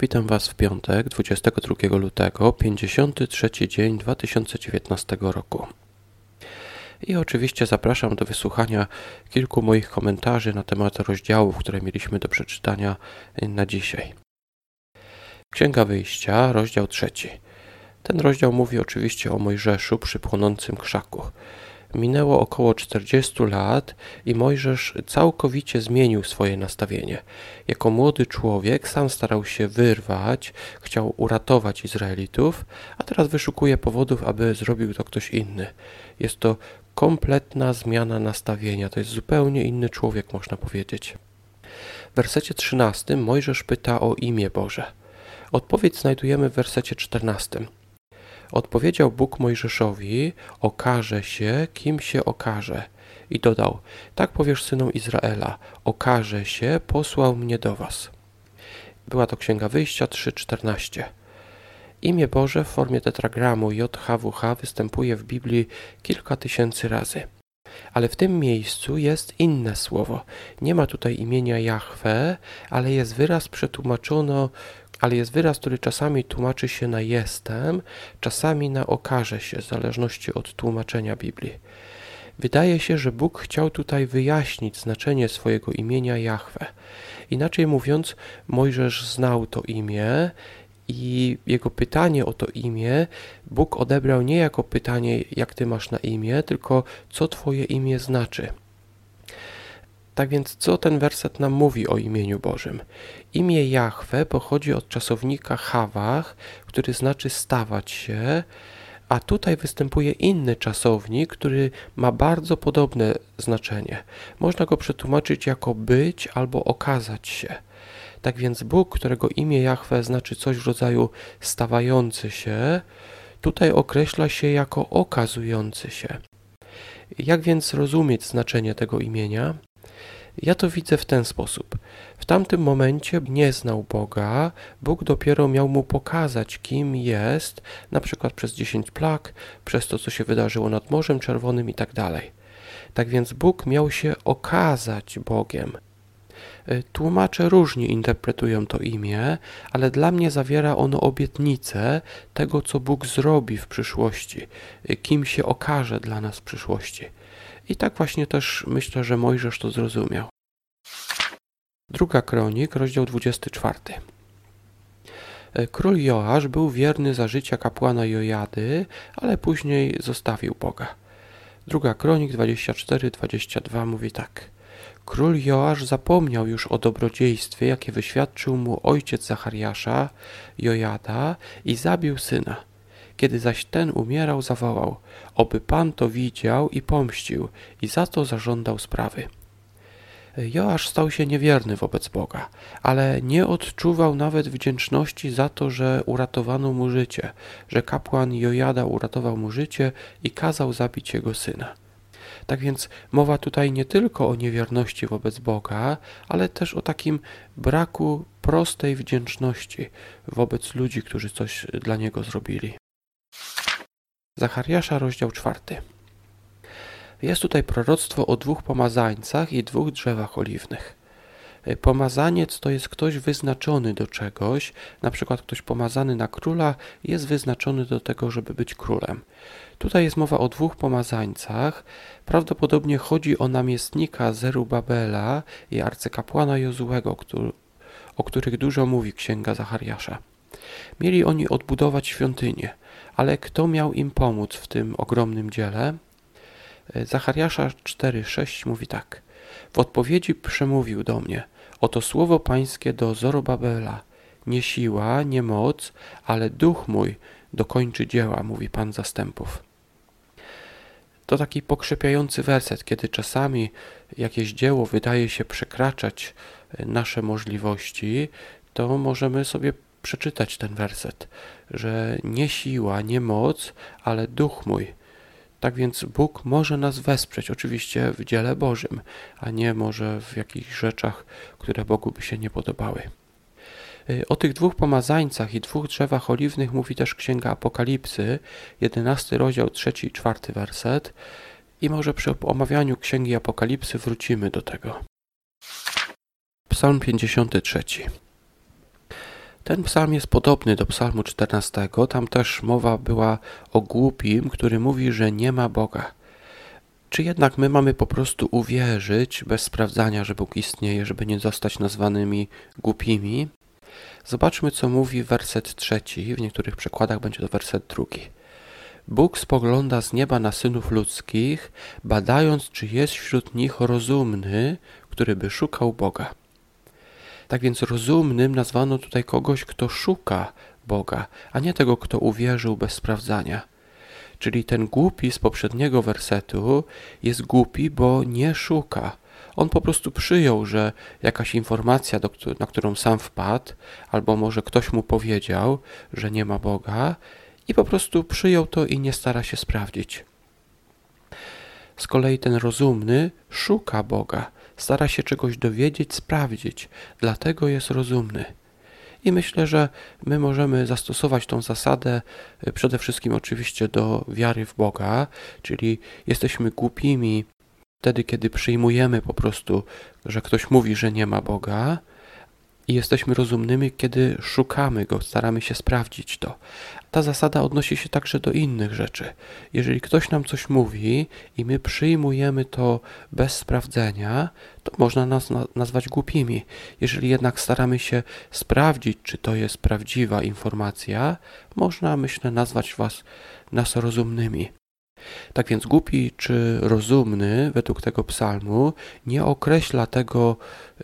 Witam Was w piątek, 22 lutego, 53 dzień 2019 roku. I oczywiście zapraszam do wysłuchania kilku moich komentarzy na temat rozdziałów, które mieliśmy do przeczytania na dzisiaj. Księga Wyjścia, rozdział trzeci. Ten rozdział mówi oczywiście o Mojżeszu przy płonącym krzaku. Minęło około 40 lat i Mojżesz całkowicie zmienił swoje nastawienie. Jako młody człowiek sam starał się wyrwać, chciał uratować Izraelitów, a teraz wyszukuje powodów, aby zrobił to ktoś inny. Jest to kompletna zmiana nastawienia, to jest zupełnie inny człowiek, można powiedzieć. W wersecie 13 Mojżesz pyta o imię Boże. Odpowiedź znajdujemy w wersecie 14. Odpowiedział Bóg Mojżeszowi: Okaże się, kim się okaże. I dodał: Tak powiesz synom Izraela: Okaże się, posłał mnie do was. Była to Księga Wyjścia 3:14. Imię Boże w formie tetragramu JHWH występuje w Biblii kilka tysięcy razy. Ale w tym miejscu jest inne słowo. Nie ma tutaj imienia Jahwe, ale jest wyraz przetłumaczono ale jest wyraz, który czasami tłumaczy się na jestem, czasami na okaże się, w zależności od tłumaczenia Biblii. Wydaje się, że Bóg chciał tutaj wyjaśnić znaczenie swojego imienia Jahwe. Inaczej mówiąc, Mojżesz znał to imię i jego pytanie o to imię Bóg odebrał nie jako pytanie, jak ty masz na imię, tylko co twoje imię znaczy. Tak więc co ten werset nam mówi o imieniu Bożym? Imię Jahwe pochodzi od czasownika hawach, który znaczy stawać się, a tutaj występuje inny czasownik, który ma bardzo podobne znaczenie. Można go przetłumaczyć jako być albo okazać się. Tak więc Bóg, którego imię Jahwe znaczy coś w rodzaju stawający się, tutaj określa się jako okazujący się. Jak więc rozumieć znaczenie tego imienia? Ja to widzę w ten sposób. W tamtym momencie nie znał Boga, Bóg dopiero miał mu pokazać, kim jest, na przykład przez dziesięć plag, przez to, co się wydarzyło nad Morzem Czerwonym i tak dalej. Tak więc Bóg miał się okazać Bogiem. E, tłumacze różnie interpretują to imię, ale dla mnie zawiera ono obietnicę tego, co Bóg zrobi w przyszłości, e, kim się okaże dla nas w przyszłości. I tak właśnie też myślę, że Mojżesz to zrozumiał. Druga kronik, rozdział 24. E, król Joasz był wierny za życia kapłana Jojady, ale później zostawił Boga. Druga kronik 24-22 mówi tak. Król Joasz zapomniał już o dobrodziejstwie, jakie wyświadczył mu ojciec Zachariasza, Jojada, i zabił syna. Kiedy zaś ten umierał, zawołał, oby Pan to widział i pomścił, i za to zażądał sprawy. Joasz stał się niewierny wobec Boga, ale nie odczuwał nawet wdzięczności za to, że uratowano mu życie, że kapłan Jojada uratował mu życie i kazał zabić jego syna. Tak więc mowa tutaj nie tylko o niewierności wobec Boga, ale też o takim braku prostej wdzięczności wobec ludzi, którzy coś dla niego zrobili. Zachariasza, rozdział czwarty. Jest tutaj proroctwo o dwóch pomazańcach i dwóch drzewach oliwnych. E, pomazaniec to jest ktoś wyznaczony do czegoś, na przykład ktoś pomazany na króla jest wyznaczony do tego, żeby być królem. Tutaj jest mowa o dwóch pomazańcach. Prawdopodobnie chodzi o namiestnika Zerubabela i arcykapłana Jozułego, o których dużo mówi księga Zachariasza. Mieli oni odbudować świątynię, ale kto miał im pomóc w tym ogromnym dziele? Zachariasza 4:6 mówi tak. W odpowiedzi przemówił do mnie: Oto słowo pańskie do Zorobabela. Nie siła, nie moc, ale duch mój dokończy dzieła, mówi Pan zastępów. To taki pokrzepiający werset, kiedy czasami jakieś dzieło wydaje się przekraczać e, nasze możliwości, to możemy sobie przeczytać ten werset, że nie siła, nie moc, ale duch mój tak więc Bóg może nas wesprzeć, oczywiście w dziele Bożym, a nie może w jakichś rzeczach, które Bogu by się nie podobały. Y, o tych dwóch pomazańcach i dwóch drzewach oliwnych mówi też Księga Apokalipsy, 11 rozdział, 3 i 4 werset. I może przy omawianiu Księgi Apokalipsy wrócimy do tego. Psalm 53. Ten psalm jest podobny do psalmu 14. Tam też mowa była o głupim, który mówi, że nie ma Boga. Czy jednak my mamy po prostu uwierzyć bez sprawdzania, że Bóg istnieje, żeby nie zostać nazwanymi głupimi? Zobaczmy, co mówi werset trzeci. W niektórych przekładach będzie to werset drugi. Bóg spogląda z nieba na synów ludzkich, badając, czy jest wśród nich rozumny, który by szukał Boga. Tak więc rozumnym nazwano tutaj kogoś, kto szuka Boga, a nie tego, kto uwierzył bez sprawdzania. Czyli ten głupi z poprzedniego wersetu jest głupi, bo nie szuka. On po prostu przyjął, że jakaś informacja, na którą sam wpadł, albo może ktoś mu powiedział, że nie ma Boga, i po prostu przyjął to i nie stara się sprawdzić. Z kolei ten rozumny szuka Boga, stara się czegoś dowiedzieć, sprawdzić, dlatego jest rozumny. I myślę, że my możemy zastosować tą zasadę y, przede wszystkim oczywiście do wiary w Boga, czyli jesteśmy głupimi wtedy, kiedy przyjmujemy po prostu, że ktoś mówi, że nie ma Boga, i jesteśmy rozumnymi, kiedy szukamy go, staramy się sprawdzić to. Ta zasada odnosi się także do innych rzeczy. Jeżeli ktoś nam coś mówi i my przyjmujemy to bez sprawdzenia, to można nas nazwać głupimi. Jeżeli jednak staramy się sprawdzić, czy to jest prawdziwa informacja, można, myślę, nazwać was nas rozumnymi. Tak więc głupi czy rozumny, według tego psalmu, nie określa tego,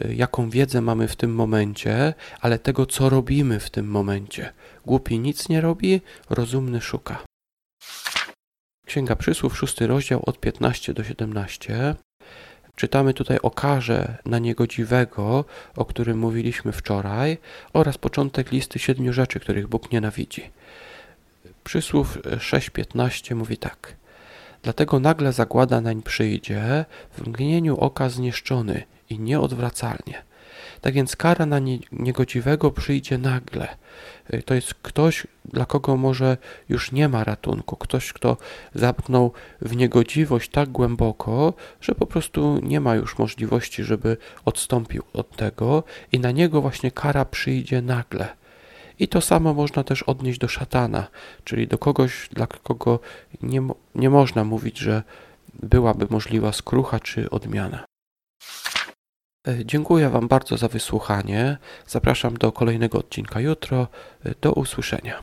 y, jaką wiedzę mamy w tym momencie, ale tego, co robimy w tym momencie. Głupi nic nie robi, rozumny szuka. Księga Przysłów, szósty rozdział od 15 do 17. Czytamy tutaj o karze na niegodziwego, o którym mówiliśmy wczoraj, oraz początek listy siedmiu rzeczy, których Bóg nienawidzi. Przysłów 6:15 mówi tak: Dlatego nagle zagłada nań przyjdzie, w mgnieniu oka zniszczony i nieodwracalnie. Tak więc kara na niegodziwego przyjdzie nagle. Y, to jest ktoś, dla kogo może już nie ma ratunku, ktoś, kto zapnął w niegodziwość tak głęboko, że po prostu nie ma już możliwości, żeby odstąpił od tego, i na niego właśnie kara przyjdzie nagle. I to samo można też odnieść do szatana, czyli do kogoś, dla kogo nie, nie można mówić, że byłaby możliwa skrucha czy odmiana. E, dziękuję Wam bardzo za wysłuchanie. Zapraszam do kolejnego odcinka jutro. E, do usłyszenia.